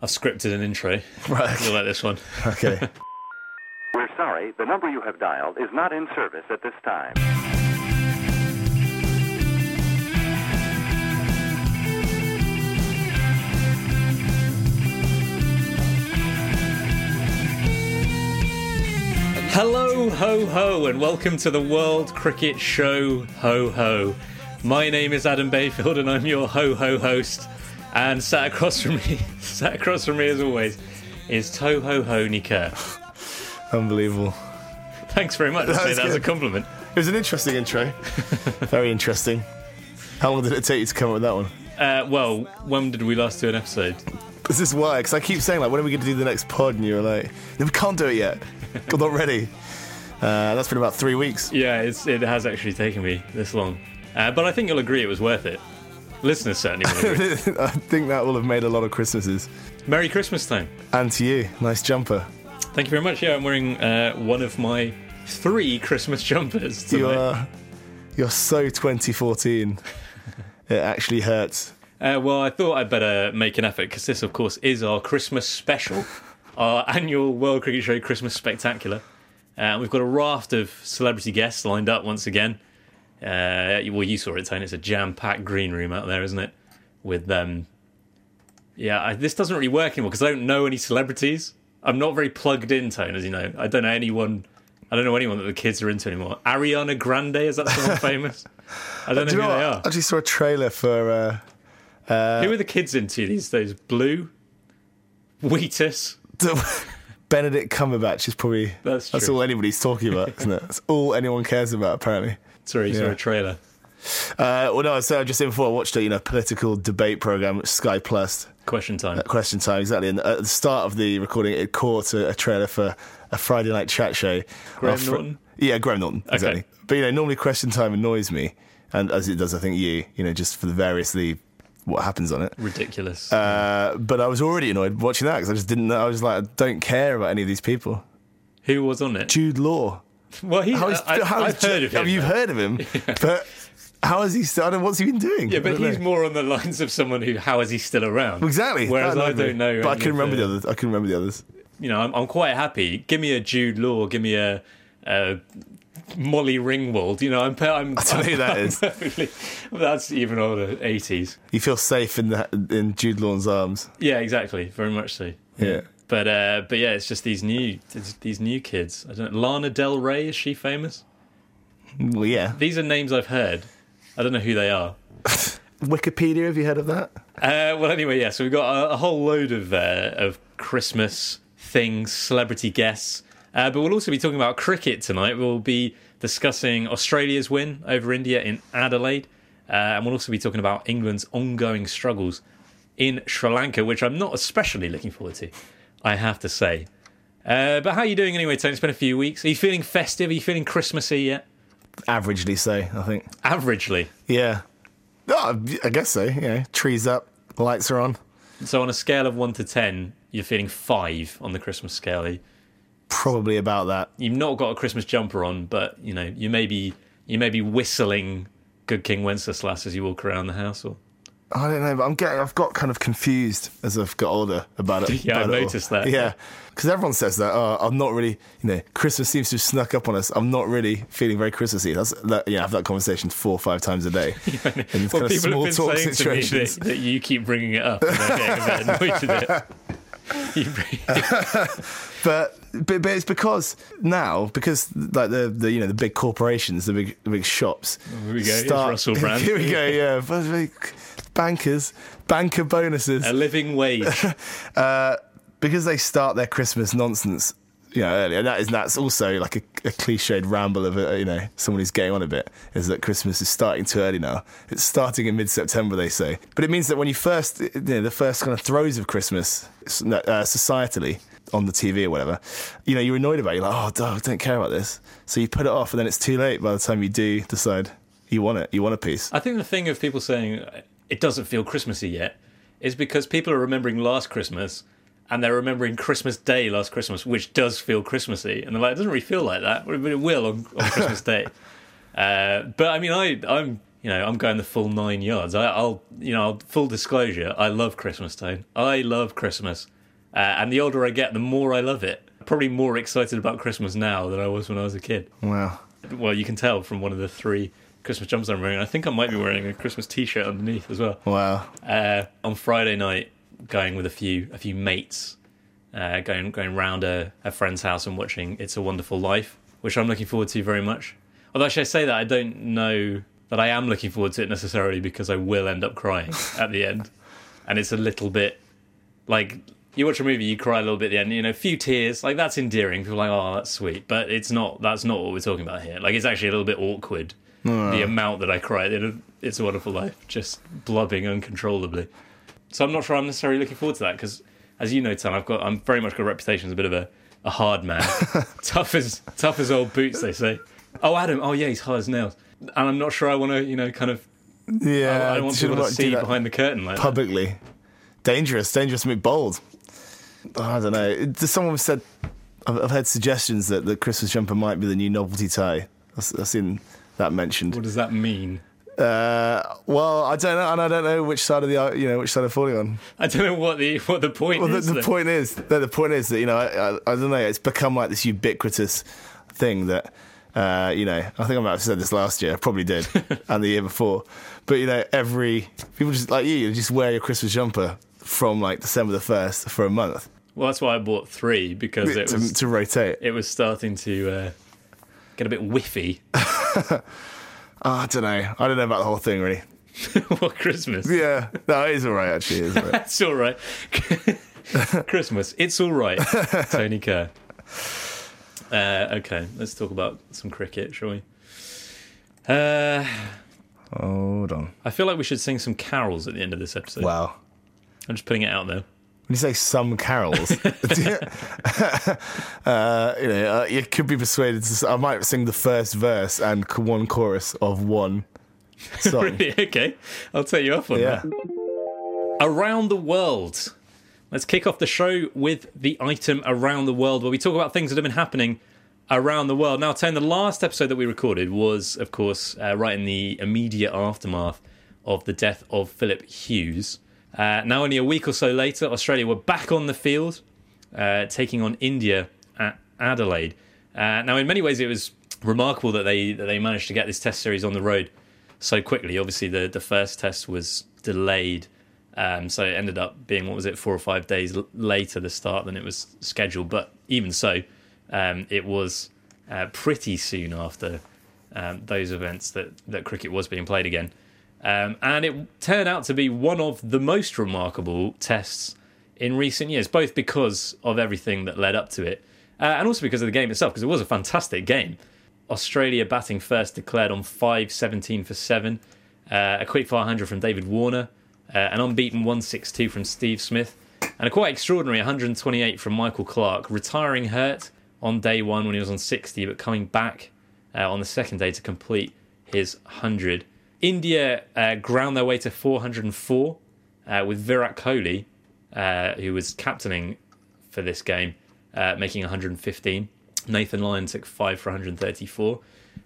I've scripted an intro. Right. You'll like this one. Okay. We're sorry, the number you have dialed is not in service at this time. Hello, ho, ho, and welcome to the World Cricket Show, ho, ho. My name is Adam Bayfield, and I'm your ho, ho host. And sat across from me, sat across from me as always, is Toho Ho Nikert. Unbelievable. Thanks very much. That say was that as a compliment. It was an interesting intro. Very interesting. How long did it take you to come up with that one? Uh, well, when did we last do an episode? Is this is why, because I keep saying, like, when are we going to do the next pod? And you're like, no, we can't do it yet. I'm not ready. Uh, that's been about three weeks. Yeah, it's, it has actually taken me this long. Uh, but I think you'll agree it was worth it. Listeners certainly will. I think that will have made a lot of Christmases. Merry Christmas time. And to you, nice jumper. Thank you very much. Yeah, I'm wearing uh, one of my three Christmas jumpers tonight. You are, you're so 2014. it actually hurts. Uh, well, I thought I'd better make an effort because this, of course, is our Christmas special, our annual World Cricket Show Christmas Spectacular. Uh, we've got a raft of celebrity guests lined up once again. Uh, well, you saw it, Tony. It's a jam-packed green room out there, isn't it? With um, yeah, I, this doesn't really work anymore because I don't know any celebrities. I'm not very plugged in, Tone, as you know. I don't know anyone. I don't know anyone that the kids are into anymore. Ariana Grande is that someone famous? I don't know Do who know they are. I just saw a trailer for. Uh, Who are the kids into these days? Blue, Wheatus. Benedict Cumberbatch is probably That's that's all anybody's talking about, isn't it? That's all anyone cares about, apparently. Sorry, saw Yeah. a trailer. Uh, well, no, I so said just in before I watched a you know political debate program, Sky Plus, Question time. uh, Question Time, exactly. And at the start of the recording, it caught a, a trailer for a Friday night chat show. Graham Our fr- Norton? Yeah, Graham Norton, exactly. But you know, normally Question Time annoys me, and as it does, I think you, you know, just for the variously what happens on it. Ridiculous. Uh, but I was already annoyed watching that because I just didn't know. I was like, I don't care about any of these people. Who was on it? Jude Law. Well, he, How is, I, how is I've heard of him. Have you heard of him? But how has he started? What's he been doing? Yeah, but he's know. more on the lines of someone who, how is he still around? exactly. Whereas I don't know. But I can remember the others. I can remember the others. You know, I'm, I'm quite happy. Give me a Jude Law. Give me a, a Molly Ringwald. You know, I'm. I'm I don't know who that is. that's even older, 80s. You feel safe in the in Jude Law's arms. Yeah, exactly. Very much so. Yeah. But uh, but yeah, it's just these new these new kids. I don't know. Lana Del Rey is she famous? Well, yeah. These are names I've heard. I don't know who they are. Wikipedia. Have you heard of that? Uh, well, anyway, yeah. So we've got a, a whole load of uh, of Christmas things, celebrity guests, uh, but we'll also be talking about cricket tonight. We'll be discussing Australia's win over India in Adelaide, uh, and we'll also be talking about England's ongoing struggles in Sri Lanka, which I'm not especially looking forward to, I have to say. Uh, but how are you doing anyway, Tony? It's been a few weeks. Are you feeling festive? Are you feeling Christmassy yet? Averagely so, I think. Averagely. Yeah. Oh, I guess so. Yeah. trees up, lights are on. So on a scale of one to ten, you're feeling five on the Christmas scale. Probably about that. you've not got a Christmas jumper on, but you know you may be you may be whistling "Good King Wenceslas" as you walk around the house. Or I don't know, but I'm getting. I've got kind of confused as I've got older about it. Yeah, I about it all. noticed that. Yeah, because everyone says that. Oh, I'm not really. You know, Christmas seems to have snuck up on us. I'm not really feeling very Christmassy. That's that. Yeah, I have that conversation four or five times a day. in well, kind of people small have been talk saying to me situations. that, that you keep bringing it up, and a bit annoyed with it. You bring- but, but but it's because now because like the, the you know the big corporations the big the big shops Here we go, here's Russell Brand. here we go yeah bankers banker bonuses a living wage. uh, because they start their Christmas nonsense you know early, and that is that's also like a, a cliched ramble of a, you know someone who's getting on a bit is that Christmas is starting too early now. It's starting in mid September, they say, but it means that when you first you know the first kind of throes of Christmas uh, societally on the TV or whatever, you know you're annoyed about it. You're like, oh, I don't care about this, so you put it off, and then it's too late by the time you do decide you want it, you want a piece. I think the thing of people saying it doesn't feel Christmassy yet is because people are remembering last Christmas and they're remembering Christmas Day last Christmas, which does feel Christmassy, and they're like, it doesn't really feel like that, but it will on, on Christmas Day. Uh, but I mean, I, I'm you know I'm going the full nine yards. I, will you know full disclosure, I love Christmas time. I love Christmas, uh, and the older I get, the more I love it. Probably more excited about Christmas now than I was when I was a kid. Wow. Well, you can tell from one of the three Christmas jumpers I'm wearing. I think I might be wearing a Christmas T-shirt underneath as well. Wow. Uh, on Friday night, going with a few a few mates, uh, going going round a, a friend's house and watching It's a Wonderful Life, which I'm looking forward to very much. Although actually I say that I don't know that I am looking forward to it necessarily because I will end up crying at the end, and it's a little bit like you watch a movie, you cry a little bit at the end, you know, a few tears, like that's endearing. People are like, oh, that's sweet, but it's not. That's not what we're talking about here. Like it's actually a little bit awkward. The ah. amount that I in It's a Wonderful Life, just blubbing uncontrollably. So I'm not sure I'm necessarily looking forward to that because, as you know, Tan, I've got I'm very much got a reputation as a bit of a, a hard man, tough as tough as old boots, they say. Oh, Adam. Oh, yeah, he's hard as nails. And I'm not sure I want to, you know, kind of. Yeah, I, I want shouldn't people to want see behind the curtain like that. publicly. Dangerous, dangerous to be bold. I don't know. Someone said I've, I've heard suggestions that the Christmas jumper might be the new novelty tie. I've, I've seen that mentioned. What does that mean? Uh, well, I don't know, and I don't know which side of the you know which side I'm falling on. I don't know what the what the point Well, the, is. the though. point is, that the point is that you know, I, I, I don't know. It's become like this ubiquitous thing that uh, you know. I think I might have said this last year. I probably did, and the year before. But you know, every people just like you, you just wear your Christmas jumper from like December the first for a month Well, that's why I bought three because it to, was to rotate. it was starting to uh, get a bit whiffy. Oh, I don't know. I don't know about the whole thing really. what Christmas? Yeah, no, it is all right actually. It is all right. It's all right. Christmas. It's all right. Tony Kerr. Uh, okay, let's talk about some cricket, shall we? Uh, Hold on. I feel like we should sing some carols at the end of this episode. Wow. I'm just putting it out there. When you say some carols, uh, you know, uh, you could be persuaded. To, I might sing the first verse and one chorus of one song. Really? Okay, I'll take you up on yeah. that. Around the world. Let's kick off the show with the item around the world, where we talk about things that have been happening around the world. Now, Tone, the last episode that we recorded was, of course, uh, right in the immediate aftermath of the death of Philip Hughes. Uh, now, only a week or so later, Australia were back on the field, uh, taking on India at Adelaide. Uh, now, in many ways, it was remarkable that they that they managed to get this Test series on the road so quickly. Obviously, the the first test was delayed, um, so it ended up being what was it, four or five days l- later the start than it was scheduled. But even so, um, it was uh, pretty soon after um, those events that that cricket was being played again. Um, and it turned out to be one of the most remarkable tests in recent years, both because of everything that led up to it, uh, and also because of the game itself, because it was a fantastic game. Australia batting first declared on 5 17 for 7, uh, a quick fire 100 from David Warner, uh, an unbeaten 162 from Steve Smith, and a quite extraordinary 128 from Michael Clarke, retiring hurt on day one when he was on 60, but coming back uh, on the second day to complete his 100. India uh, ground their way to 404 uh, with Virat Kohli, uh, who was captaining for this game, uh, making 115. Nathan Lyon took five for 134.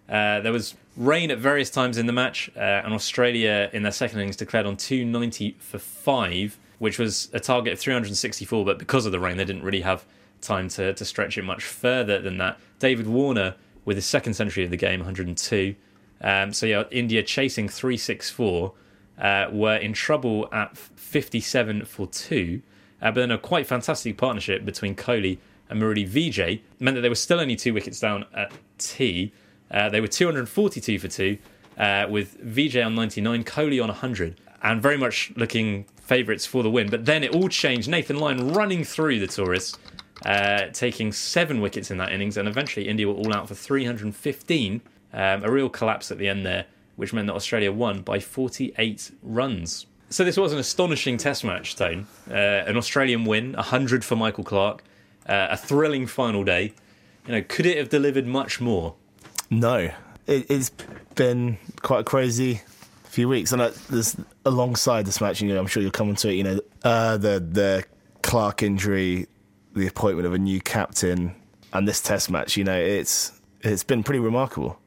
Uh, there was rain at various times in the match, and Australia in their second innings declared on 290 for five, which was a target of 364. But because of the rain, they didn't really have time to, to stretch it much further than that. David Warner with his second century of the game, 102. Um, so yeah, India chasing 364 uh, were in trouble at 57 for two. Uh, but then a quite fantastic partnership between Kohli and Murali Vijay meant that they were still only two wickets down at tea. Uh, they were 242 for two, uh, with Vijay on 99, Kohli on 100, and very much looking favourites for the win. But then it all changed. Nathan Lyon running through the tourists uh, taking seven wickets in that innings, and eventually India were all out for 315. Um, a real collapse at the end there, which meant that Australia won by 48 runs. So this was an astonishing Test match, Tone. Uh, an Australian win, 100 for Michael Clarke, uh, a thrilling final day. You know, could it have delivered much more? No, it, it's been quite a crazy few weeks, and there's alongside this match, you know, I'm sure you'll come into it. You know, uh, the the Clarke injury, the appointment of a new captain, and this Test match. You know, it's it's been pretty remarkable,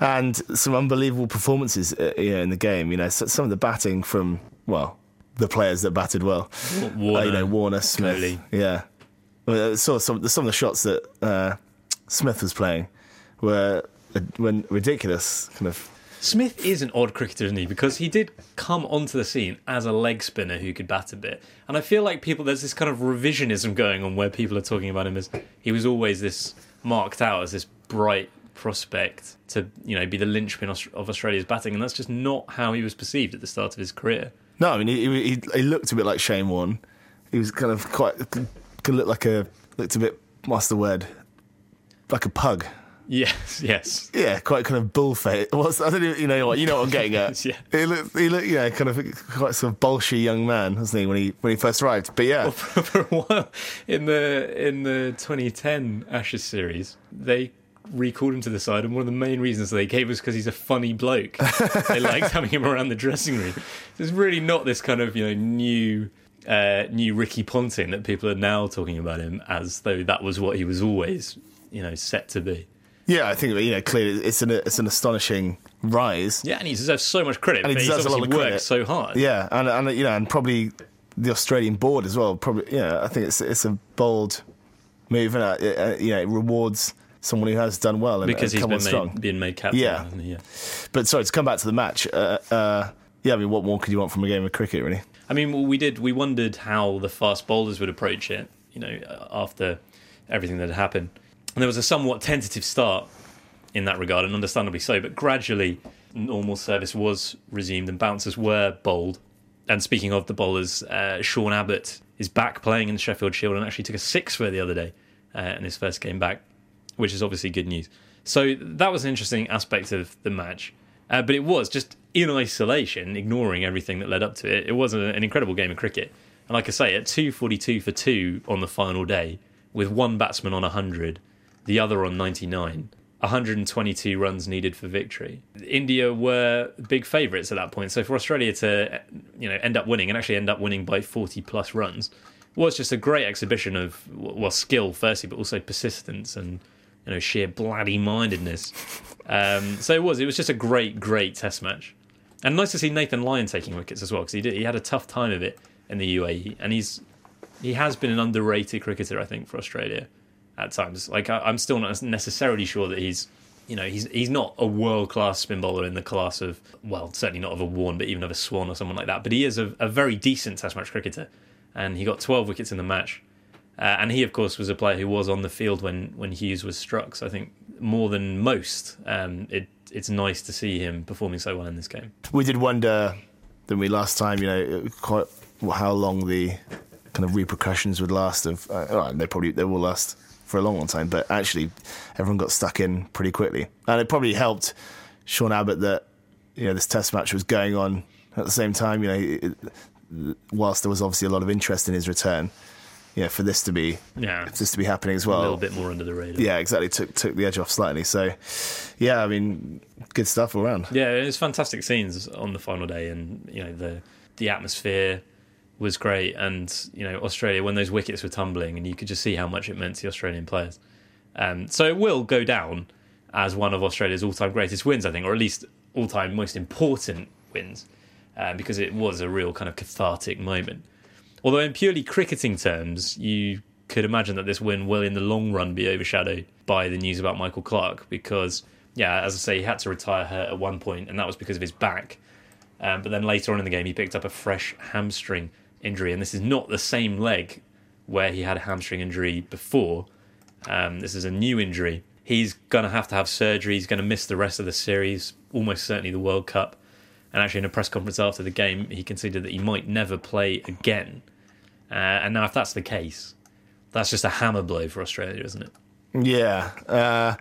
and some unbelievable performances. Uh, you know, in the game. You know, so, some of the batting from well, the players that batted well. Warner, Uh, you know, Warner, Smith. Yeah, I saw some some of the shots that uh, Smith was playing were when ridiculous kind of Smith is an odd cricketer, isn't he? Because he did come onto the scene as a leg spinner who could bat a bit. And I feel like people, there's this kind of revisionism going on where people are talking about him as he was always this marked out as this bright prospect to, you know, be the linchpin of Australia's batting. And that's just not how he was perceived at the start of his career. No, I mean he, he, he looked a bit like Shane Warne. He was kind of quite could look like a looked a bit what's the word like a pug. Yes, yes. Yeah, quite kind of bullface. What's I don't even, you know what you know what I'm getting at. Yeah. he looked he looked yeah kind of quite sort of bolshy young man, wasn't he when he when he first arrived? But yeah, for, for a while in the in the 2010 Ashes series, they recalled him to the side, and one of the main reasons they gave was because he's a funny bloke. they liked having him around the dressing room. There's really not this kind of you know new. Uh, new Ricky Ponting that people are now talking about him as though that was what he was always, you know, set to be. yeah, I think you know clearly it's an it's an astonishing rise. Yeah, and he deserves so much credit. And he deserves a lot of worked credit. so hard. Yeah, and and you know, and probably the Australian board as well. Probably, yeah, I think it's it's a bold move, and uh, uh, you know, it rewards someone who has done well and, because and he's come been on strong. made, been made captain. Yeah. yeah. But sorry to come back to the match. Uh, uh, yeah, I mean, what more could you want from a game of cricket, really? I mean, we did. We wondered how the fast bowlers would approach it. You know, after everything that had happened, and there was a somewhat tentative start in that regard, and understandably so. But gradually, normal service was resumed, and bouncers were bowled. And speaking of the bowlers, uh, Sean Abbott is back playing in the Sheffield Shield, and actually took a six for the other day uh, in his first game back, which is obviously good news. So that was an interesting aspect of the match. Uh, but it was just in isolation, ignoring everything that led up to it. It was an incredible game of cricket. And like I say, at 242 for two on the final day, with one batsman on 100, the other on 99, 122 runs needed for victory. India were big favourites at that point. So for Australia to you know end up winning and actually end up winning by 40 plus runs was just a great exhibition of well skill firstly, but also persistence and you know sheer bloody mindedness. Um, so it was. It was just a great, great Test match, and nice to see Nathan Lyon taking wickets as well because he did. He had a tough time of it in the UAE, and he's he has been an underrated cricketer, I think, for Australia at times. Like I, I'm still not necessarily sure that he's. You know, he's he's not a world class spin bowler in the class of well, certainly not of a Warne, but even of a Swan or someone like that. But he is a, a very decent Test match cricketer, and he got 12 wickets in the match. Uh, and he, of course, was a player who was on the field when, when Hughes was struck. So I think more than most, um, it, it's nice to see him performing so well in this game. We did wonder, than we last time, you know, quite how long the kind of repercussions would last. Of uh, they probably they will last for a long, long time. But actually, everyone got stuck in pretty quickly, and it probably helped Sean Abbott that you know this Test match was going on at the same time. You know, it, whilst there was obviously a lot of interest in his return, yeah, for this to be Yeah. for this to be happening as well. A little bit more under the radar. Yeah, exactly. Took took the edge off slightly. So, yeah, I mean, good stuff all around. Yeah, it was fantastic scenes on the final day, and you know the the atmosphere was great, and you know Australia when those wickets were tumbling, and you could just see how much it meant to the Australian players. Um, so it will go down as one of Australia's all-time greatest wins, I think, or at least all-time most important wins, uh, because it was a real kind of cathartic moment. Although in purely cricketing terms, you could imagine that this win will, in the long run, be overshadowed by the news about Michael Clarke because, yeah, as I say, he had to retire hurt at one point, and that was because of his back. Um, but then later on in the game, he picked up a fresh hamstring injury, and this is not the same leg where he had a hamstring injury before. Um, this is a new injury. He's going to have to have surgery. He's going to miss the rest of the series, almost certainly the World Cup. And actually, in a press conference after the game, he considered that he might never play again. Uh, and now, if that's the case, That's just a hammer blow for Australia, isn't it? Yeah, uh,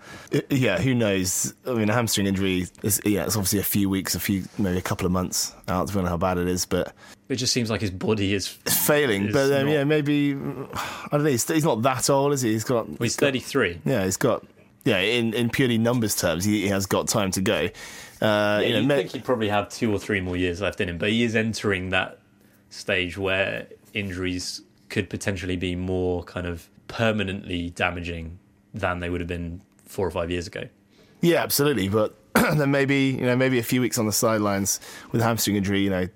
yeah. Who knows? I mean, a hamstring injury is yeah. It's obviously a few weeks, a few maybe a couple of months out. Depending on how bad it is, but It just seems like his body is. failing. It's but um, not- yeah, maybe I don't know. He's, he's not that old, is he? He's got. Well, he's 33. Yeah, he's got. Yeah, in, in purely numbers terms, he, he has got time to go. Uh, Yeah, you know, think he'd probably have two or three more years left in him, but he is entering that stage where injuries could potentially be more kind of permanently damaging than they would have been four or five years ago. Yeah, absolutely. But then maybe you know maybe a few weeks on the sidelines with hamstring injury, you know,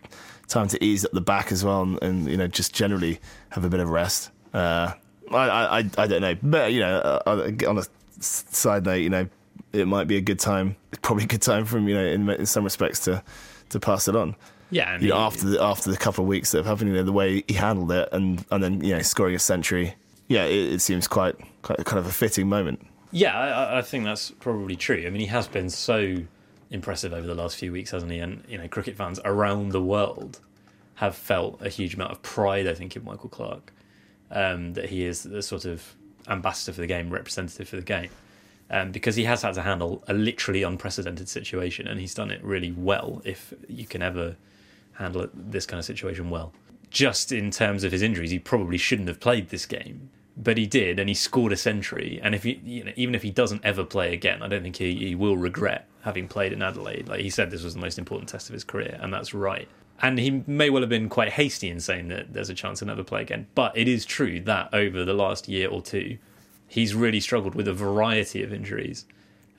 time to ease up the back as well, and, and you know just generally have a bit of rest. Uh, I, I I- don't know, but you know, uh, on a side note, you know, it might be a good time, probably a good time for him, you know, in, in some respects to to pass it on. Yeah, and You know, he- after the after the couple of weeks that have happened, you know, the way he handled it, and and then you know scoring a century, yeah, it, it seems quite quite kind of a fitting moment. Yeah, I- I, I think that's probably true. I mean, he has been so impressive over the last few weeks, hasn't he? And you know, cricket fans around the world have felt a huge amount of pride. I think in Michael Clarke um, that he is the sort of ambassador for the game, representative for the game, um, because he has had to handle a literally unprecedented situation, and he's done it really well. If you can ever handle this kind of situation well, just in terms of his injuries, he probably shouldn't have played this game, but he did, and he scored a century. And if he, you know, even if he doesn't ever play again, I don't think he, he will regret having played in Adelaide. Like he said, this was the most important test of his career, and that's right. And he may well have been quite hasty in saying that there's a chance to never play again. But it is true that over the last year or two, he's really struggled with a variety of injuries.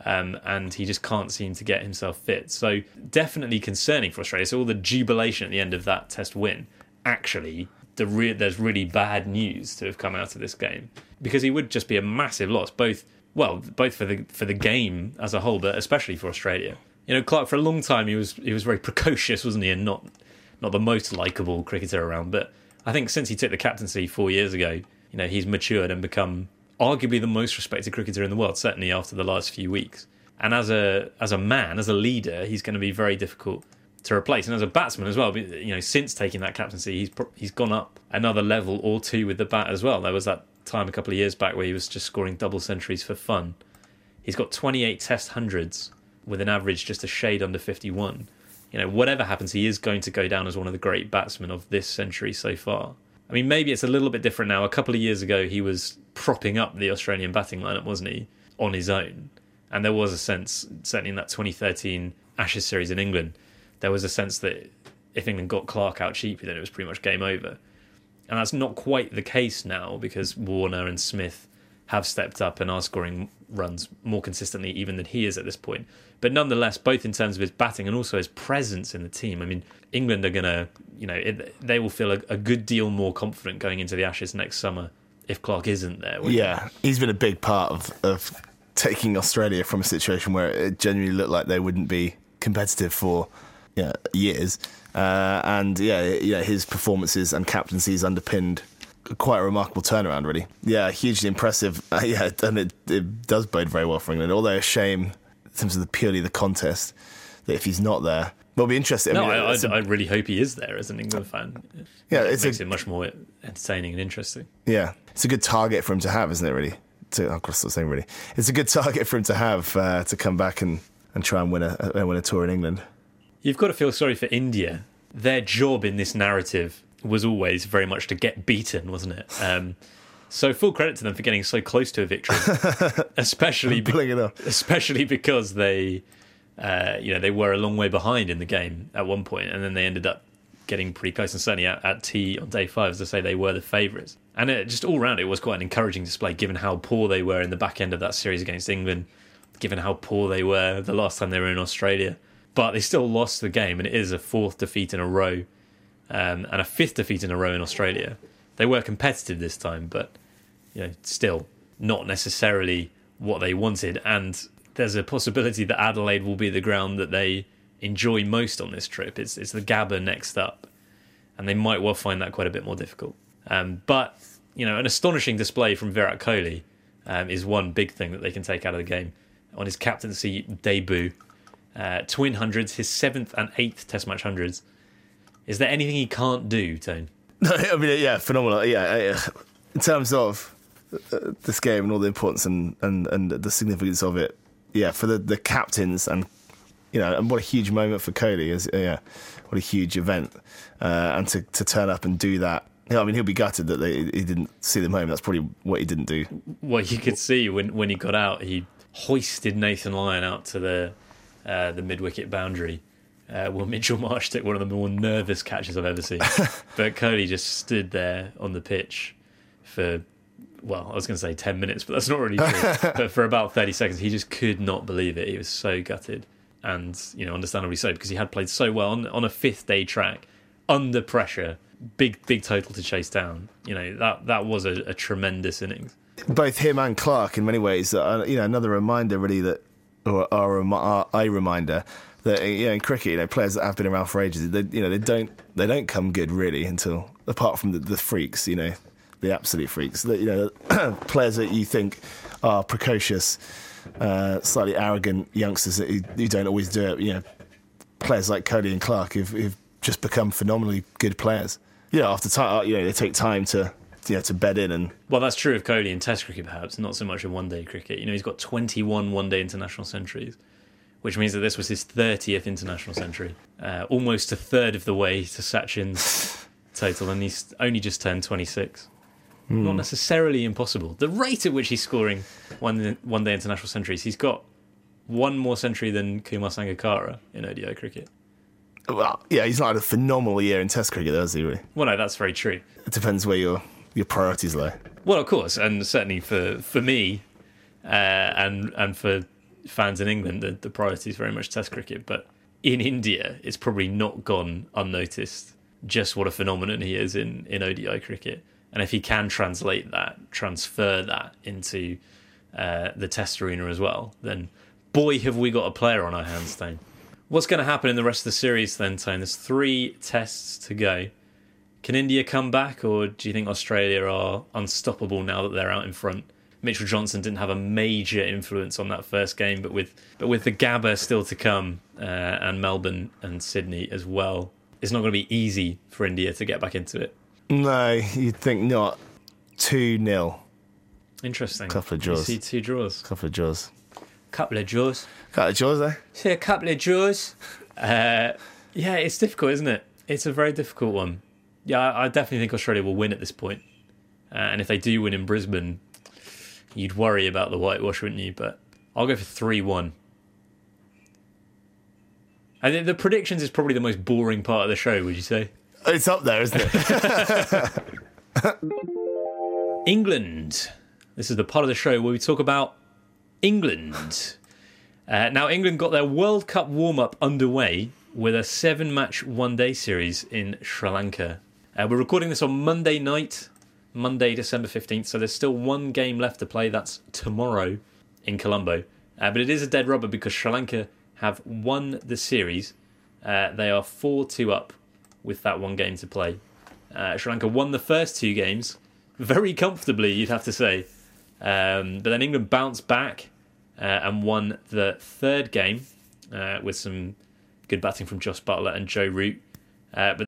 Um, and he just can't seem to get himself fit. So definitely concerning for Australia. So all the jubilation at the end of that Test win, actually, the re- there's really bad news to have come out of this game because he would just be a massive loss, both well, both for the for the game as a whole, but especially for Australia. You know, Clarke for a long time he was he was very precocious, wasn't he, and not not the most likable cricketer around. But I think since he took the captaincy four years ago, you know, he's matured and become arguably the most respected cricketer in the world, certainly after the last few weeks. And as a as a man, as a leader, he's going to be very difficult to replace. And as a batsman as well, you know, since taking that captaincy, he's he's gone up another level or two with the bat as well. There was that time a couple of years back where he was just scoring double centuries for fun. He's got 28 Test hundreds with an average just a shade under 51. You know, whatever happens, he is going to go down as one of the great batsmen of this century so far. I mean, maybe it's a little bit different now. A couple of years ago, he was propping up the Australian batting lineup, wasn't he, on his own? And there was a sense, certainly in that 2013 Ashes series in England, there was a sense that if England got Clarke out cheaply, then it was pretty much game over. And that's not quite the case now because Warner and Smith have stepped up and are scoring runs more consistently even than he is at this point. But nonetheless, both in terms of his batting and also his presence in the team, I mean, England are going to, you know, it, they will feel a, a good deal more confident going into the Ashes next summer if Clarke isn't there. Yeah, he's been a big part of, of taking Australia from a situation where it genuinely looked like they wouldn't be competitive for yeah, years. Uh, and yeah, yeah, his performances and captaincies underpinned quite a remarkable turnaround, really. Yeah, hugely impressive. Uh, yeah, and it, it does bode very well for England. Although a shame in terms of the purely the contest that if he's not there, well, it'll be interesting. No, mean, I, it's a- I, I really hope he is there as an England fan. Yeah, it it's makes a- it much more entertaining and interesting. Yeah, it's a good target for him to have, isn't it? Really, to, I've got to stop really. It's a good target for him to have uh, to come back and, and try and win a uh, win a tour in England. You've got to feel sorry for India. Their job in this narrative was always very much to get beaten, wasn't it? Um, so full credit to them for getting so close to a victory, especially be- Pulling it off. especially because they, uh, you know, they were a long way behind in the game at one point, and then they ended up getting pretty close. And certainly at, at tea on day five, as I say, they were the favourites. And it, just all round, it was quite an encouraging display, given how poor they were in the back end of that series against England, given how poor they were the last time they were in Australia. But they still lost the game, and it is a fourth defeat in a row, um, and a fifth defeat in a row in Australia. They were competitive this time, but you know, still not necessarily what they wanted. And there's a possibility that Adelaide will be the ground that they enjoy most on this trip. It's it's the Gabba next up, and they might well find that quite a bit more difficult. Um, but you know, an astonishing display from Virat Kohli um, is one big thing that they can take out of the game on his captaincy debut. Uh, twin hundreds, his seventh and eighth Test match hundreds. Is there anything he can't do, Tone? No, I mean, yeah, phenomenal. Yeah, in terms of uh, this game and all the importance and, and, and the significance of it. Yeah, for the, the captains and you know, and what a huge moment for Kohli is. Yeah, what a huge event, uh, and to to turn up and do that. Yeah, I mean, he'll be gutted that they, he didn't see them home. That's probably what he didn't do. Well, you could see when when he got out, he hoisted Nathan Lyon out to the uh, the mid wicket boundary. Uh, well, Mitchell Marsh took one of the more nervous catches I've ever seen. but Kohli just stood there on the pitch for, well, I was going to say 10 minutes, but that's not really true. but for about 30 seconds, he just could not believe it. He was so gutted. And, you know, understandably so, because he had played so well on, on a fifth day track, under pressure, big, big total to chase down. You know, that, that was a, a tremendous innings. Both him and Clarke, in many ways, uh, you know, another reminder really that, or, or a, a reminder that you know, in cricket, you know, players that have been around for ages, they, you know, they don't they don't come good really until apart from the, the freaks, you know, the absolute freaks. That you know, players that you think are precocious, uh, slightly arrogant youngsters that who, who, don't always do it. You know, players like Kohli and Clarke who've, who've just become phenomenally good players. Yeah, you know, after time, you know, they take time to you know, to bed in and well that's true of Kohli in test cricket perhaps not so much in one day cricket you know he's got 21 one day international centuries which means that this was his 30th international century, uh, almost a third of the way to Sachin's total, and he's only just turned 26. Mm. Not necessarily impossible. The rate at which he's scoring one one day international centuries, he's got one more century than Kumar Sangakkara in ODI cricket. Well, yeah, he's not had a phenomenal year in Test cricket, does he? Really? Well, no, that's very true. It depends where your your priorities lie. Well, of course, and certainly for for me, uh, and and for fans in England, the, the priority is very much Test cricket. But in India, it's probably not gone unnoticed just what a phenomenon he is in, in ODI cricket. And if he can translate that, transfer that into uh, the Test arena as well, then boy, have we got a player on our hands, Tone. What's going to happen in the rest of the series then, Tone? There's three tests to go. Can India come back, or do you think Australia are unstoppable now that they're out in front? Mitchell Johnson didn't have a major influence on that first game, but with but with the Gabba still to come uh, and Melbourne and Sydney as well, it's not going to be easy for India to get back into it. No, you'd think not. Two 0 Interesting. Couple of draws. You see two draws. Couple of draws. Couple of draws. Couple of draws, eh? See a couple of draws. Uh, yeah, it's difficult, isn't it? It's a very difficult one. Yeah, I definitely think Australia will win at this point. Uh, and if they do win in Brisbane, you'd worry about the whitewash, wouldn't you? But I'll go for 3 1. I think the predictions is probably the most boring part of the show, would you say? It's up there, isn't it? England. This is the part of the show where we talk about England. Uh, now, England got their World Cup warm up underway with a seven match one day series in Sri Lanka. Uh, we're recording this on Monday night, Monday, December 15th. So there's still one game left to play. That's tomorrow in Colombo. Uh, but it is a dead rubber because Sri Lanka have won the series. Uh, they are 4 2 up with that one game to play. Uh, Sri Lanka won the first two games very comfortably, you'd have to say. Um, but then England bounced back uh, and won the third game uh, with some good batting from Jos Buttler and Joe Root. Uh, but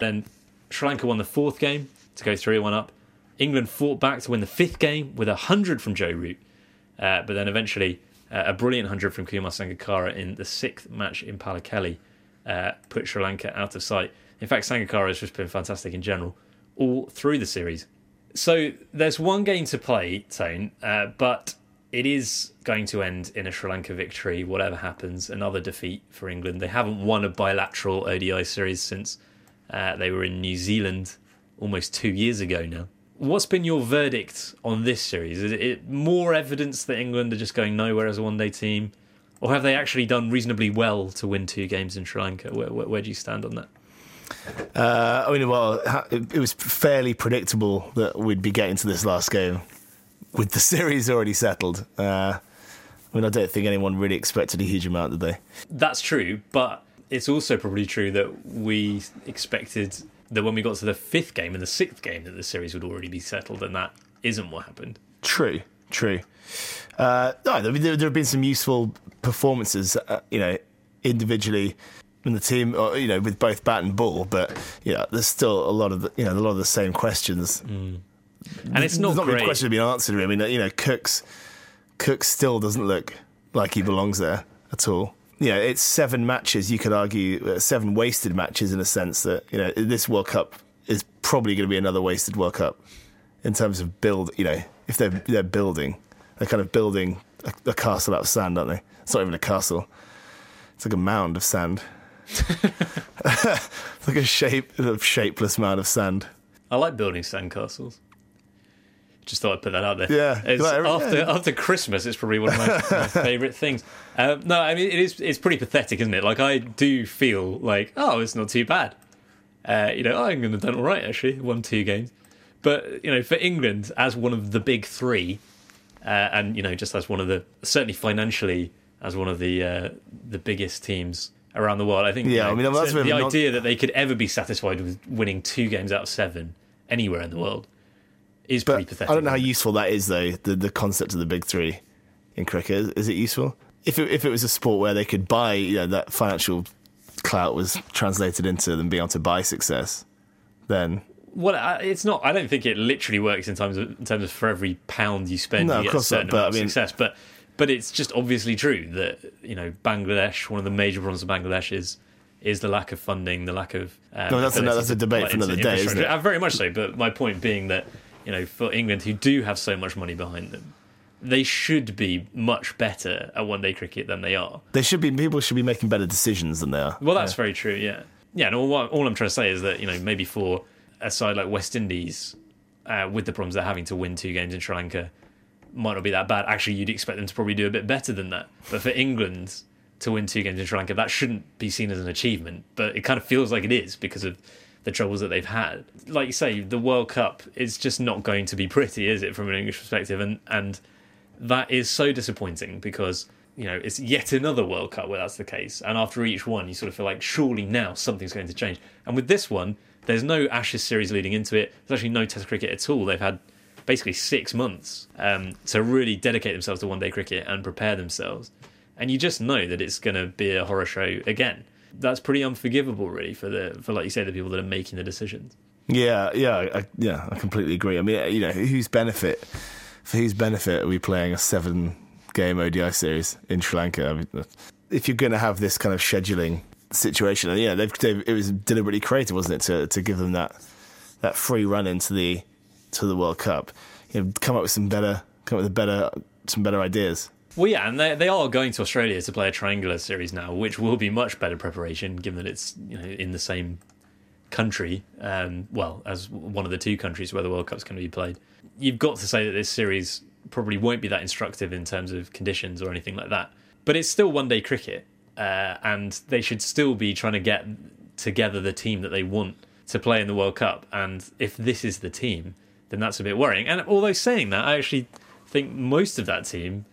Then Sri Lanka won the fourth game to go 3 1 up. England fought back to win the fifth game with a 100 from Joe Root. Uh, but then eventually uh, a brilliant 100 from Kumar Sangakkara in the sixth match in Pallekele. Uh, uh, put Sri Lanka out of sight. In fact, Sangakkara has just been fantastic in general all through the series. So there's one game to play, Tone, uh, but it is going to end in a Sri Lanka victory, whatever happens. Another defeat for England. They haven't won a bilateral ODI series since uh, they were in New Zealand almost two years ago now. What's been your verdict on this series? Is it more evidence that England are just going nowhere as a one day team? Or have they actually done reasonably well to win two games in Sri Lanka? Where, where, where do you stand on that? Uh, I mean, well, it was fairly predictable that we'd be getting to this last game with the series already settled. Uh, I mean, I don't think anyone really expected a huge amount, did they? That's true, but it's also probably true that we expected that when we got to the fifth game and the sixth game that the series would already be settled, and that isn't what happened. True, true. Uh, no, there, there, have been some useful performances, uh, you know, individually in the team, or, you know, with both bat and ball. But yeah, there's still a lot of the, you know a lot of the same questions. Mm. And it's not There's not great. questions been answered. I mean, you know, Cooks Cooks still doesn't look like he belongs there at all. You know, it's seven matches. You could argue uh, seven wasted matches in a sense that you know this World Cup is probably going to be another wasted World Cup in terms of build. You know, if they're they're building, they're kind of building a, a castle out of sand, aren't they? It's not even a castle. It's like a mound of sand. it's like a shape, a shapeless mound of sand. I like building sandcastles. Just thought I'd put that out there. Yeah, It's, like, after yeah. after Christmas, it's probably one of my, my favourite things. Um, no, I mean it is. It's pretty pathetic, isn't it? Like I do feel like, oh, it's not too bad. Uh, you know, oh, England have done all right actually, won two games. But you know, for England as one of the big three, uh, and you know, just as one of the certainly financially as one of the uh, the biggest teams around the world, I think. you Yeah, know, I mean, that's the non- idea that they could ever be satisfied with winning two games out of seven anywhere in the world is pretty But pathetic. I don't know how useful that is, though. The the concept of the big three in cricket is, it useful? If it, if it was a sport where they could buy, you know, that financial clout was translated into them being able to buy success, then Well, it's not. I don't think it literally works in terms of in terms of for every pound you spend, No, you get a course not, certain but amount I of mean- success. But but it's just obviously true that you know Bangladesh. One of the major problems of Bangladesh is is the lack of funding, the lack of. Um, No, that's another- that's a debate for another day, isn't it? Uh, very much so. But my point being that you know for England, who do have so much money behind them, they should be much better at one day cricket than they are. they should be people should be making better decisions than they are. Well, that's very true. Yeah, yeah. And all, all I'm trying to say is that you know maybe for a side like West Indies, uh, with the problems they're having to win two games in Sri Lanka, might not be that bad. Actually, you'd expect them to probably do a bit better than that. But for England to win two games in Sri Lanka, that shouldn't be seen as an achievement. But it kind of feels like it is because of the troubles that they've had. Like you say, the World Cup is just not going to be pretty, is it, from an English perspective? And and that is so disappointing because you know it's yet another World Cup where that's the case. And after each one, you sort of feel like surely now something's going to change. And with this one, there's no Ashes series leading into it. There's actually no Test cricket at all. They've had basically six months um, to really dedicate themselves to one day cricket and prepare themselves. And you just know that it's going to be a horror show again. That's pretty unforgivable, really, for the for like you say, the people that are making the decisions. Yeah, yeah, I, yeah. I completely agree. I mean, uh, you know, whose benefit for whose benefit are we playing a seven-game ODI series in Sri Lanka? I mean, uh, if you're going to have this kind of scheduling situation, and yeah, they've, they've, it was deliberately created, wasn't it, to to give them that that free run into the to the World Cup? You know, come up with some better, come up with better, some better ideas. Well, yeah, and they they are going to Australia to play a triangular series now, which will be much better preparation given that it's you know in the same country, um, well as one of the two countries where the World Cup's going to be played. You've got to say that this series probably won't be that instructive in terms of conditions or anything like that, but it's still one day cricket, uh, and they should still be trying to get together the team that they want to play in the World Cup. And if this is the team, then that's a bit worrying. And although saying that, I actually think most of that team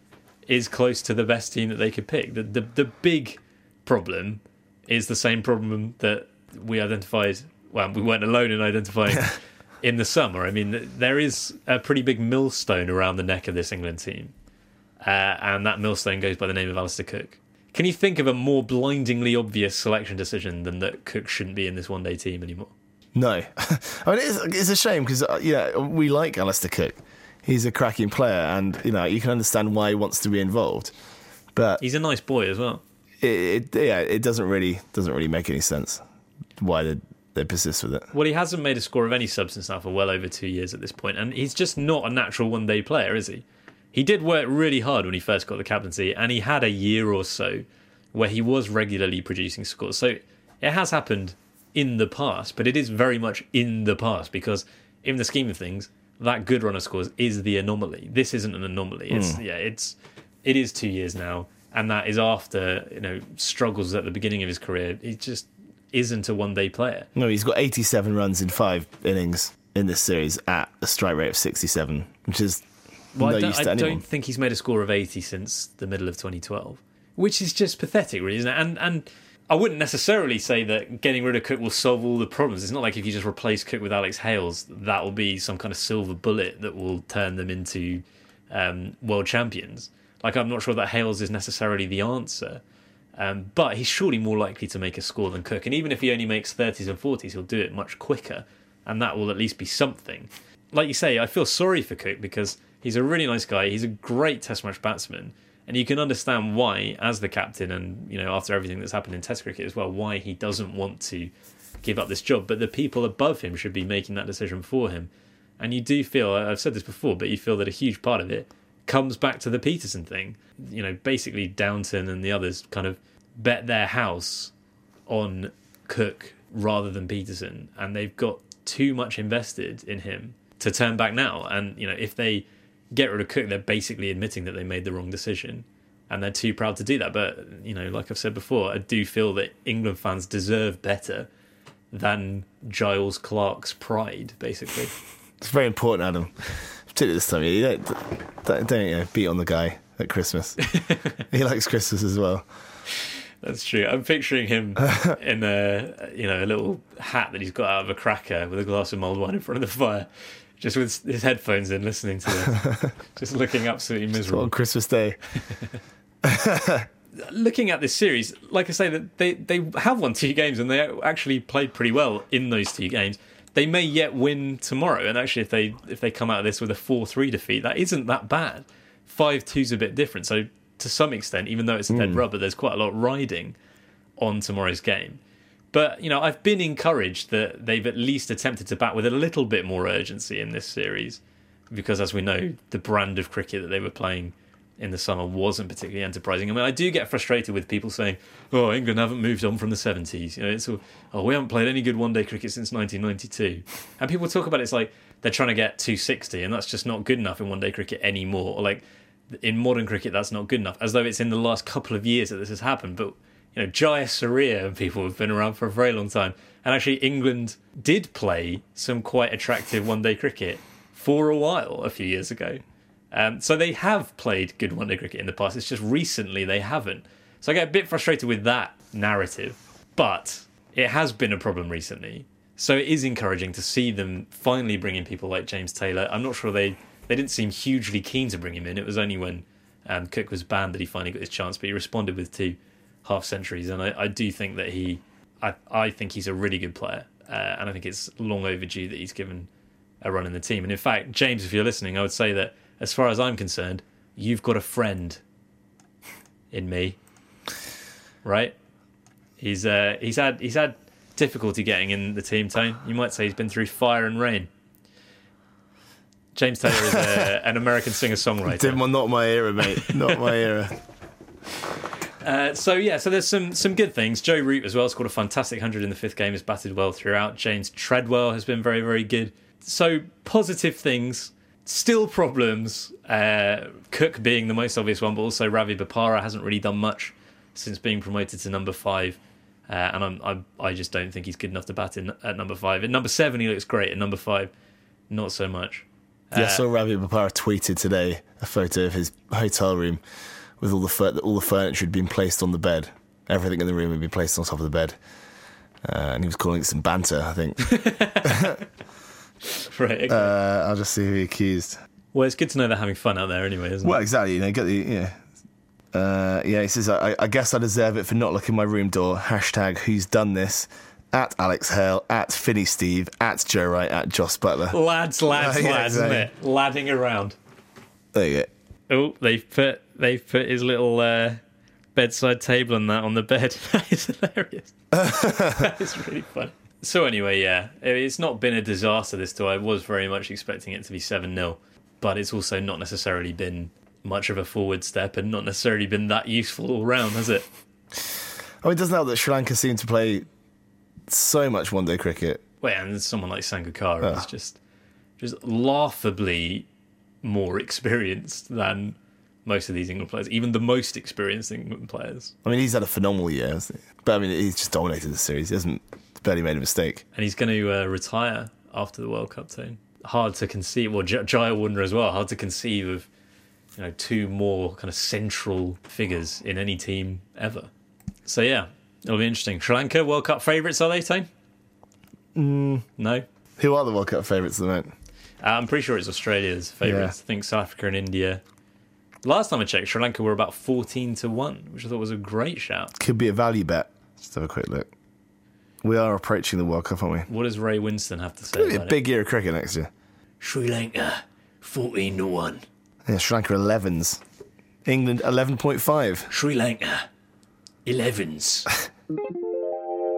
is close to the best team that they could pick. The, the the big problem is the same problem that we identified. Well, we weren't alone in identifying in the summer. I mean, there is a pretty big millstone around the neck of this England team, uh, and that millstone goes by the name of Alastair Cook. Can you think of a more blindingly obvious selection decision than that Cook shouldn't be in this one day team anymore? No, I mean it's, it's a shame because uh, yeah, we like Alastair Cook. He's a cracking player, and you know you can understand why he wants to be involved. But He's a nice boy as well. it, it yeah, it doesn't really doesn't really make any sense why they they persist with it. Well, he hasn't made a score of any substance now for well over two years at this point, and he's just not a natural one day player, is he? He did work really hard when he first got the captaincy, and he had a year or so where he was regularly producing scores. So it has happened in the past, but it is very much in the past because, in the scheme of things, that good run of scores is the anomaly. This isn't an anomaly. It's Hmm. yeah, it's it is two years now, and that is after you know struggles at the beginning of his career. He just isn't a one day player. No, he's got 87 runs in five innings in this series at a strike rate of 67, which is Well, no I, don't, use to I don't think he's made a score of 80 since the middle of 2012, which is just pathetic, really, isn't it? And and I wouldn't necessarily say that getting rid of Cook will solve all the problems. It's not like if you just replace Cook with Alex Hales, that will be some kind of silver bullet that will turn them into um, world champions. Like I'm not sure that Hales is necessarily the answer. Um, but he's surely more likely to make a score than Cook. And even if he only makes 30s and 40s, he'll do it much quicker. And that will at least be something. Like you say, I feel sorry for Cook because he's a really nice guy. He's a great test match batsman. And you can understand why, as the captain, and you know after everything that's happened in Test cricket as well, why he doesn't want to give up this job. But the people above him should be making that decision for him. And you do feel, I've said this before, but you feel that a huge part of it comes back to the Pietersen thing. You know, basically Downton and the others kind of bet their house on Cook rather than Pietersen, and they've got too much invested in him to turn back now. And you know, if they get rid of Cook, they're basically admitting that they made the wrong decision, and they're too proud to do that. But you know, like I've said before, I do feel that England fans deserve better than Giles Clarke's pride, basically. It's very important, Adam. Particularly this time of year. You don't, don't, don't you know, beat on the guy at Christmas. he likes Christmas as well. That's true. I'm picturing him in a you know a little hat that he's got out of a cracker with a glass of mulled wine in front of the fire, just with his headphones in, listening to it, just looking absolutely miserable On. Christmas Day. Looking at this series, like I say, that they they have won two games and they actually played pretty well in those two games. They may yet win tomorrow, and actually, if they if they come out of this with a four three defeat, that isn't that bad. Five two's a bit different, so to some extent, even though it's a dead hmm. rubber, there's quite a lot riding on tomorrow's game. But you know, I've been encouraged that they've at least attempted to bat with a little bit more urgency in this series, because as we know, the brand of cricket that they were playing in the summer wasn't particularly enterprising. I mean, I do get frustrated with people saying, "Oh, England haven't moved on from the '70s." You know, it's "Oh, we haven't played any good one-day cricket since 1992," and people talk about it, it's like they're trying to get 260, and that's just not good enough in one-day cricket anymore. Or like in modern cricket, that's not good enough, as though it's in the last couple of years that this has happened. But you know, Jayasuriya and people have been around for a very long time, and actually England did play some quite attractive one-day cricket for a while a few years ago. Um, so they have played good one day cricket in the past. It's just recently they haven't. So I get a bit frustrated with that narrative. But it has been a problem recently. So it is encouraging to see them finally bring in people like James Taylor. I'm not sure they, they didn't seem hugely keen to bring him in. It was only when um, Cook was banned that he finally got his chance, but he responded with two half centuries. And I, I do think that he, I, I think he's a really good player. Uh, and I think it's long overdue that he's given a run in the team. And in fact, James, if you're listening, I would say that as far as I'm concerned, you've got a friend in me. Right? He's uh, he's had he's had difficulty getting in the team, Tone. You might say he's been through fire and rain. James Taylor is a, an American singer songwriter. Not my era, mate. Not my era. Uh, so yeah, so there's some some good things. Joe Root as well scored a fantastic hundred in the fifth game. Has batted well throughout. James Tredwell has been very very good. So positive things. Still problems. Uh, Cook being the most obvious one, but also Ravi Bopara hasn't really done much since being promoted to number five. Uh, and I'm, I'm I just don't think he's good enough to bat in at number five. At number seven, he looks great. At number five, not so much. Yeah, I saw Ravi Bopara tweeted today a photo of his hotel room with all the fur- all the furniture had been placed on the bed. Everything in the room had been placed on top of the bed. Uh, and he was calling it some banter, I think. Right. okay. Uh, I'll just see who he accused. well, it's good to know they're having fun out there anyway, isn't Well, it? Well, exactly. You know, get the yeah. Uh, yeah, he says, I, I guess I deserve it for not locking my room door. Hashtag who's done this? At Alex Hale, at Finney Steve, at Joe Wright, at Jos Buttler. Lads, lads, Uh, yeah, lads, isn't it? Ladding around. There you go. Oh, they've put they've put his little uh, bedside table and that on the bed. that is hilarious. that is really fun. So anyway, yeah, it's not been a disaster this tour. I was very much expecting it to be 7 0, but it's also not necessarily been much of a forward step and not necessarily been that useful all round, has it? I mean, it doesn't help that Sri Lanka seem to play so much one day cricket. Well, and someone like Sangakkara is just just laughably more experienced than most of these England players, even the most experienced England players. I mean, he's had a phenomenal year, hasn't he? But I mean, he's just dominated the series. He hasn't barely made a mistake. And he's going to uh, retire after the World Cup team. Hard to conceive, well, J- Jayawardene as well. Hard to conceive of you know two more kind of central figures in any team ever. So yeah, it'll be interesting. Sri Lanka World Cup favourites are they, Tone? Mm. No. Who are the World Cup favourites at the moment? Uh, I'm pretty sure it's Australia's favourites. Yeah. I think South Africa and India. Last time I checked, Sri Lanka were about 14 to 1, which I thought was a great shout. Could be a value bet. Just have a quick look. We are approaching the World Cup, aren't we? What does Ray Winstone have to say? Could be a big year of cricket next year. Sri Lanka 14 to 1. Yeah, Sri Lanka 11s. England 11.5. Sri Lanka 11s.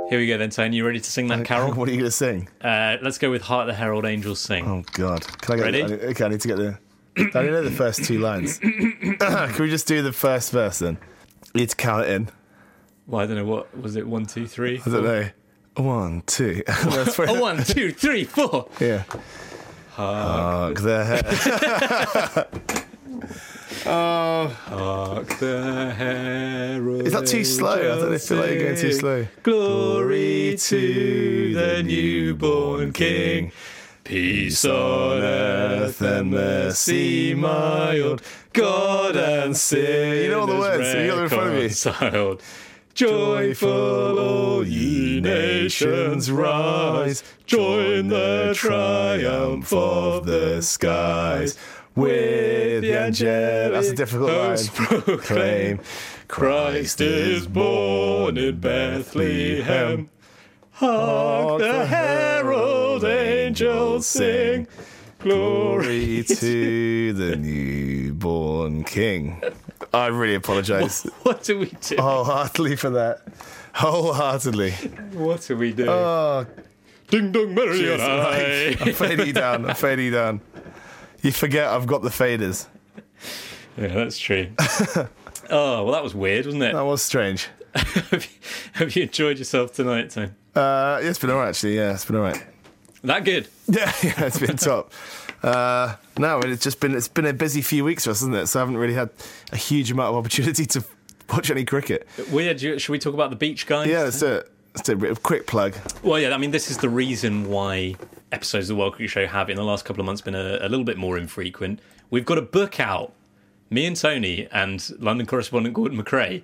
Here we go then, Tony. You ready to sing that carol? What are you going to sing? Uh, let's go with Hark the Herald Angels Sing. Oh, God. Can I get Ready? I- okay, I need to get the. I don't know the first two lines. Can we just do the first verse then? You need to count it in. Well, I don't know what was it. One, two, three. I don't know. One, two. That's pretty- Oh, one, two, three, four. Yeah. Hark the Hark the herald. Is that too slow? I don't know, I feel like you're going too slow. Glory to the newborn King. Peace on earth and mercy mild. God and sin. You know all the words, you got them in front of you. Joyful, all ye nations, rise. Join the triumph of the skies. With the angelic That's a difficult host line. proclaim, Christ is born in Bethlehem. Hark the herald angels sing. Glory to the newborn King. I really apologise What do we do? wholeheartedly for that. Wholeheartedly. What do we do? Oh, Ding dong, merry and I'm fading down. I'm fading down. You forget I've got the faders. Yeah, that's true. oh, well, that was weird, wasn't it? That was strange. have, you, have you enjoyed yourself tonight, Tim? Uh, yeah, it's been alright actually. Yeah, it's been alright. That good? Yeah, yeah, it's been top. Uh, no, it's just been it's been a busy few weeks for us, hasn't it? So I haven't really had a huge amount of opportunity to watch any cricket. Weird. Should we talk about the beach guys? Yeah, let's it. Do a quick plug. Well, yeah, I mean, this is the reason why episodes of the World Cricket Show have, in the last couple of months, been a, a little bit more infrequent. We've got a book out. Me and Tony and London correspondent Gordon McRae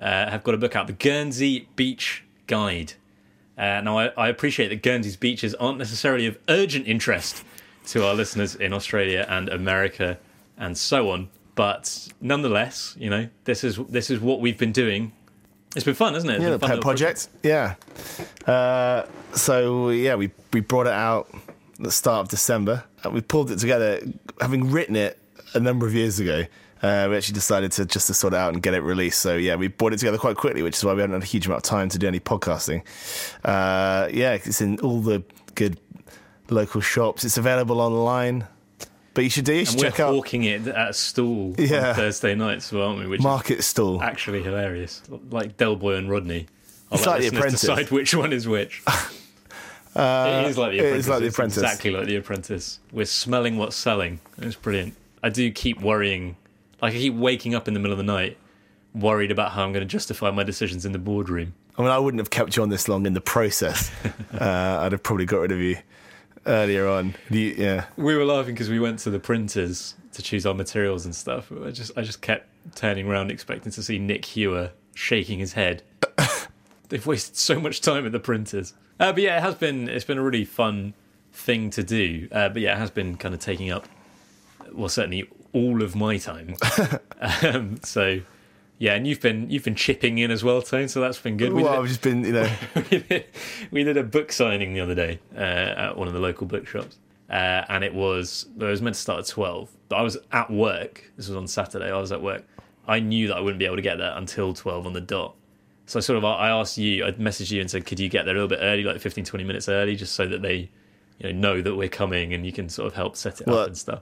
uh, have got a book out, The Guernsey Beach Guide. Uh, now, I, I appreciate that Guernsey's beaches aren't necessarily of urgent interest to our listeners in Australia and America and so on, but nonetheless, you know, this is this is what we've been doing. It's been fun, hasn't it? It's Yeah, the pet little project. Yeah. Uh, so yeah, we we brought it out at the start of December, and we pulled it together, having written it a number of years ago. Uh, we actually decided to just to sort it out and get it released. So yeah, we brought it together quite quickly, which is why we haven't had a huge amount of time to do any podcasting. Uh, yeah, it's in all the good local shops. It's available online, but you should do. You should And we're check out hawking it at a stall Yeah. on Thursday nights, well, aren't we? Which Market is Stall. actually hilarious. Like Del Boy and Rodney. I'll It's like The Apprentice. decide which one is which. it is like The Apprentice. is like The It's exactly like The Apprentice. We're smelling what's selling. It's brilliant. I do keep worrying. Like, I keep waking up in the middle of the night worried about how I'm going to justify my decisions in the boardroom. I mean, I wouldn't have kept you on this long in the process. uh, I'd have probably got rid of you earlier on. You, yeah. We were laughing because we went to the printers to choose our materials and stuff. I just I just kept turning around expecting to see Nick Hewer shaking his head. They've wasted so much time at the printers. Uh, but yeah, it has been it's been a really fun thing to do. Uh, but yeah, it has been kind of taking up well certainly all of my time. um, so yeah, and you've been you've been chipping in as well, Tone. So that's been good. We Well, did- I've just been, you know, we did, we did a book signing the other day uh, at one of the local bookshops, uh, and it was it was meant to start at twelve, but I was at work. This was on Saturday. I was at work, I knew that I wouldn't be able to get there until 12 on the dot. So I sort of I asked you, I messaged you and said, could you get there a little bit early, like 15, 20 minutes early, just so that they you know know that we're coming and you can sort of help set it Well- up and stuff.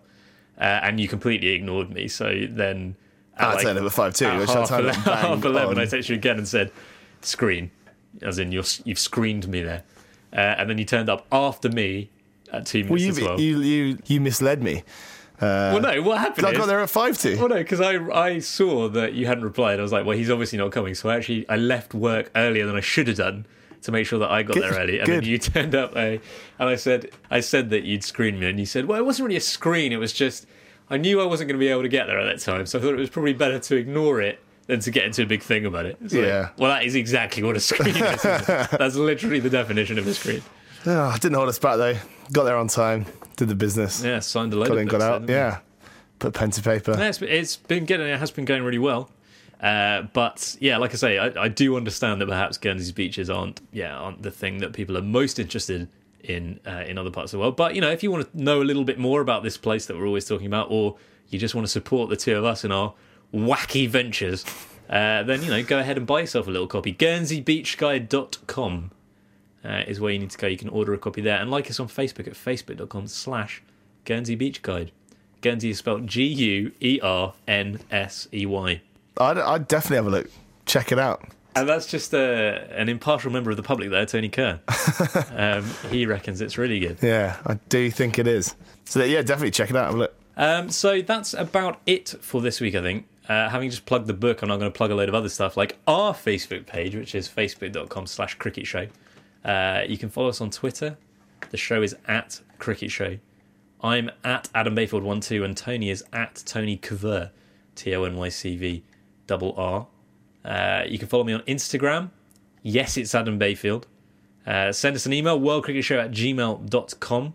Uh, and you completely ignored me. So then I turned up at five which I half, turned ele- up bang half eleven, I texted you again and said, "Screen," as in you're, you've screened me there. Uh, and then you turned up after me at two Well, minutes you, as well. you you you misled me. well, no, what happened? I got there at five two. Well, no, because I I saw that you hadn't replied. I was like, well, he's obviously not coming. So I actually I left work earlier than I should have done to make sure that I got Good, there early. And good. then you turned up, uh, and I said I said that you'd screen me, and you said, well, it wasn't really a screen. It was just I knew I wasn't going to be able to get there at that time, so I thought it was probably better to ignore it than to get into a big thing about it. It's like, Yeah. well, that is exactly what a screen is. That's literally the definition of a screen. Oh, didn't hold us back though. Got there on time. Did the business. Yeah, signed a load got in, got out. there, didn't we? Yeah. Put pen to paper. Yeah, it's, it's been getting, it has been going really well. Uh, but yeah, like I say, I, I do understand that perhaps Guernsey's beaches aren't, yeah, aren't the thing that people are most interested in uh, in other parts of the world. But you know, if you want to know a little bit more about this place that we're always talking about, or you just want to support the two of us in our wacky ventures, uh, then you know, go ahead and buy yourself a little copy. GuernseyBeachGuide.com uh, is where you need to go. You can order a copy there, and like us on Facebook at facebook.com/slash Guernsey Beach Guide. Guernsey is spelled G U E R N S E Y. I'd, I'd definitely have a look. Check it out. And that's just uh, an impartial member of the public there, Tony Kerr. um, he reckons it's really good. Yeah, I do think it is. So yeah, definitely check it out. Have a look. Um, so that's about it for this week, I think. Uh, having just plugged the book, I'm not going to plug a load of other stuff like our Facebook page, which is facebook.com slash cricket show. Uh, you can follow us on Twitter. The show is at cricket show. I'm at Adam Bayfield12 and Tony is at Tony Cover, T O N Y C V double R. Uh, you can follow me on Instagram. Yes, it's Adam Bayfield. Uh, send us an email, worldcricketshow at gmail.com.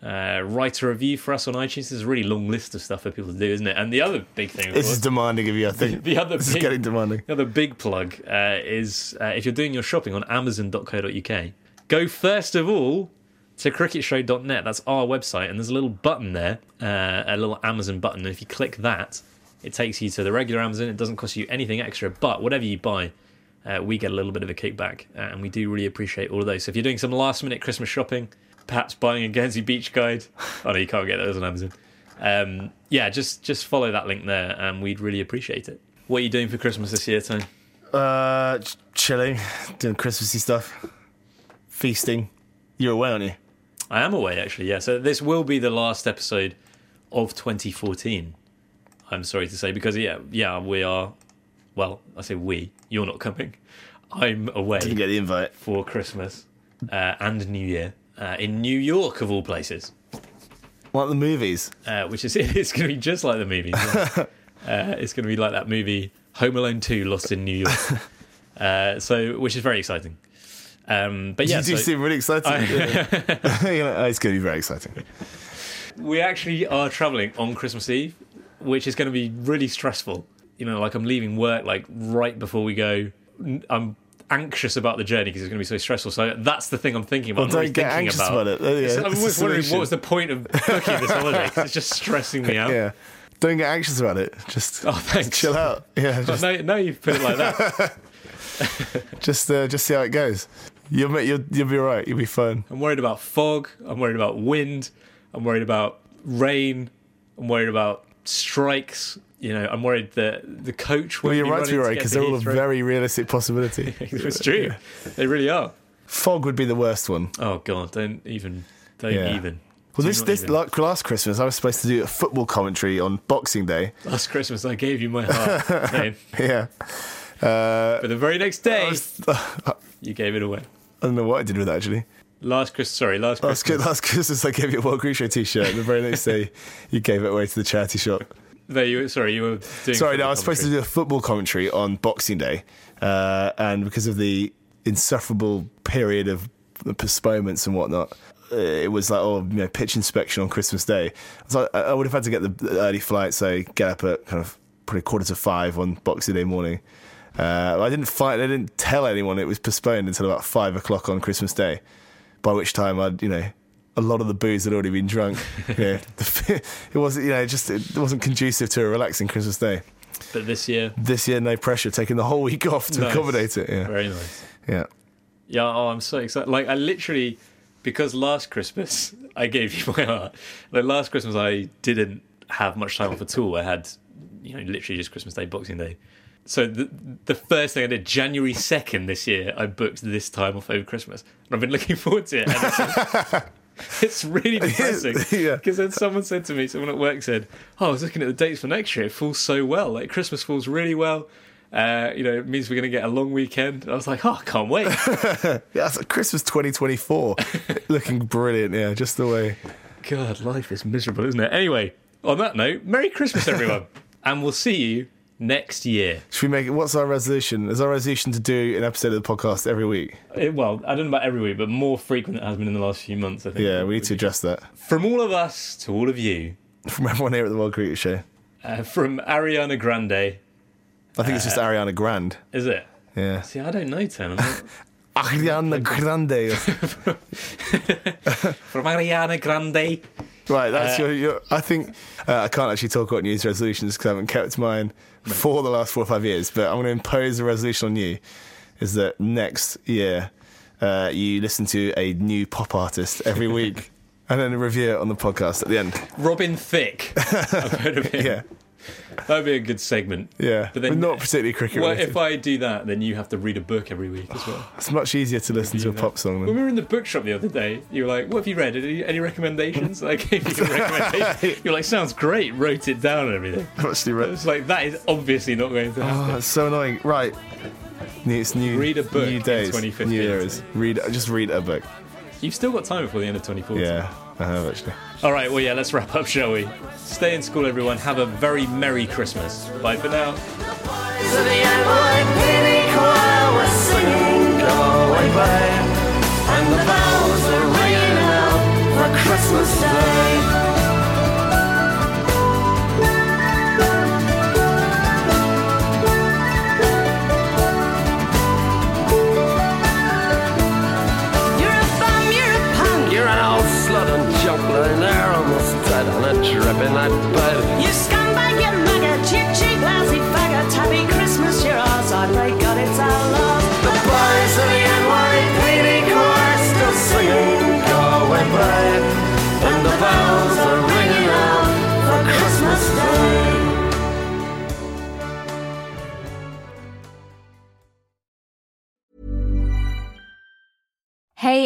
Uh, write a review for us on iTunes. There's a really long list of stuff for people to do, isn't it? And the other big thing, of This course, is demanding of you. I think the other this is getting demanding. the other big plug uh, is uh, if you're doing your shopping on Amazon.co.uk, go first of all to cricketshow.net. That's our website, and there's a little button there, uh, a little Amazon button. And if you click that, it takes you to the regular Amazon. It doesn't cost you anything extra, but whatever you buy, uh, we get a little bit of a kickback, uh, and we do really appreciate all of those. So if you're doing some last minute Christmas shopping, perhaps buying a Guernsey Beach guide, oh no, you can't get those on Amazon. Um, yeah, just just follow that link there, and we'd really appreciate it. What are you doing for Christmas this year, Tony? Uh, chilling, doing Christmassy stuff, feasting. You're away, aren't you? I am away actually. Yeah, so this will be the last episode of 2014. I'm sorry to say because yeah, yeah, we are. Well, I say we. You're not coming. I'm away Didn't get the invite. for Christmas uh, and New Year uh, in New York of all places, Like the movies. uh, which is it's going to be just like the movies. yeah. uh, it's going to be like that movie Home Alone 2: Lost in New York. uh, so, which is very exciting. Um, but yeah, you do so- seem really excited. Like, oh, it's going to be very exciting. we actually are traveling on Christmas Eve, which is going to be really stressful. You know, like I'm leaving work like right before we go. I'm anxious about the journey because it's going to be so stressful. So that's the thing I'm thinking about. Well, I'm don't get anxious about it. Uh, yeah, I'm always wondering what was the point of booking this holiday? it's just stressing me out. Yeah. Don't get anxious about it. Just, Oh, thanks. chill out. Yeah, But just, now, now you've put it like that. just, uh, just see how it goes. You'll, make, you'll, you'll be all right. You'll be fine. I'm worried about fog. I'm worried about wind. I'm worried about rain. I'm worried about strikes. You know, I'm worried that the coach. Well, you're be right to be right because they're all a very realistic possibility. it's true. They really are. Fog would be the worst one. Oh god, don't even, don't Yeah. even. Well, this this even. like last Christmas, I was supposed to do a football commentary on Boxing Day. last Christmas I gave you my heart, Yeah, uh, but the very next day was, I you gave it away. I don't know what I did with that actually. Last Christmas, sorry, last Christmas. last Christmas, I gave you a World Show T-shirt. The very next day, you gave it away to the charity shop. There you, were- sorry, you were doing. Sorry, no, I was supposed to do a football commentary on Boxing Day, uh, and because of the insufferable period of postponements and whatnot, uh, it was like oh, you know, pitch inspection on Christmas Day. So I, I would have had to get the the early flight, so get up at kind of probably quarter to five on Boxing Day morning. Uh, I didn't find, I didn't tell anyone it was postponed until about five o'clock on Christmas Day. By which time I'd, you know, a lot of the booze had already been drunk. The, it wasn't, you know, just it wasn't conducive to a relaxing Christmas Day. But this year, This year, no pressure, taking the whole week off to Nice. accommodate it. Yeah, very nice. yeah. Yeah, oh, I'm so excited. Like, I literally, because last Christmas I gave you my heart. Like last Christmas, I didn't have much time off at all. I had, you know, literally just Christmas Day, Boxing Day. So the the first thing I did, January second this year, I booked this time off over Christmas, and I've been looking forward to it. ever since. it's really depressing. Yeah. Because then someone said to me, someone at work said, "Oh, I was looking at the dates for next year. It falls so well. Like Christmas falls really well. Uh, you know, it means we're going to get a long weekend." And I was like, "Oh, I can't wait." Yeah, it's like Christmas 2024. Looking brilliant, yeah, just the way. God, life is miserable, isn't it? Anyway, on that note, Merry Christmas, everyone, and we'll see you next year. Should we make it? What's our resolution? Is our resolution to do an episode of the podcast every week? Eh, Well, I don't know about every week, but more frequent than it has been in the last few months. I think. Yeah, we need to adjust that. From all of us to all of you, From everyone here at the World Cricket Show. uh, from Ariana Grande, I think it's just Ariana Grande. is it? Yeah. See, I don't know, Tim. Ariana Grande. from Ariana Grande. right, that's Uh, your, your. I think uh, I can't actually talk about New Year's resolutions because I haven't kept mine for the last four or five years. But I'm going to impose a resolution on you: is that next year uh, you listen to a new pop artist every week. And then review it on the podcast at the end. Robin Thicke. I've heard of him. Yeah, That'd be a good segment. yeah. But But then- not particularly cricket Well, related. if I do that, then you have to read a book every week as well. It's much easier to listen to a pop song When we were in the bookshop the other day, you were like, "What have you read? Any, any recommendations?" I gave you a recommendation. You're like, "Sounds great." Wrote it down and everything. Actually read. It's like that is obviously not going to oh, happen. Oh, it's so annoying. Right. It's new. Read a book New in days. 2015. New eras. Read. Just read a book. You've still got time before the end of 2014. Yeah, I have actually. All right. Well, yeah. Let's wrap up, shall we? Stay in school, everyone. Have a very merry Christmas. Bye for now. You're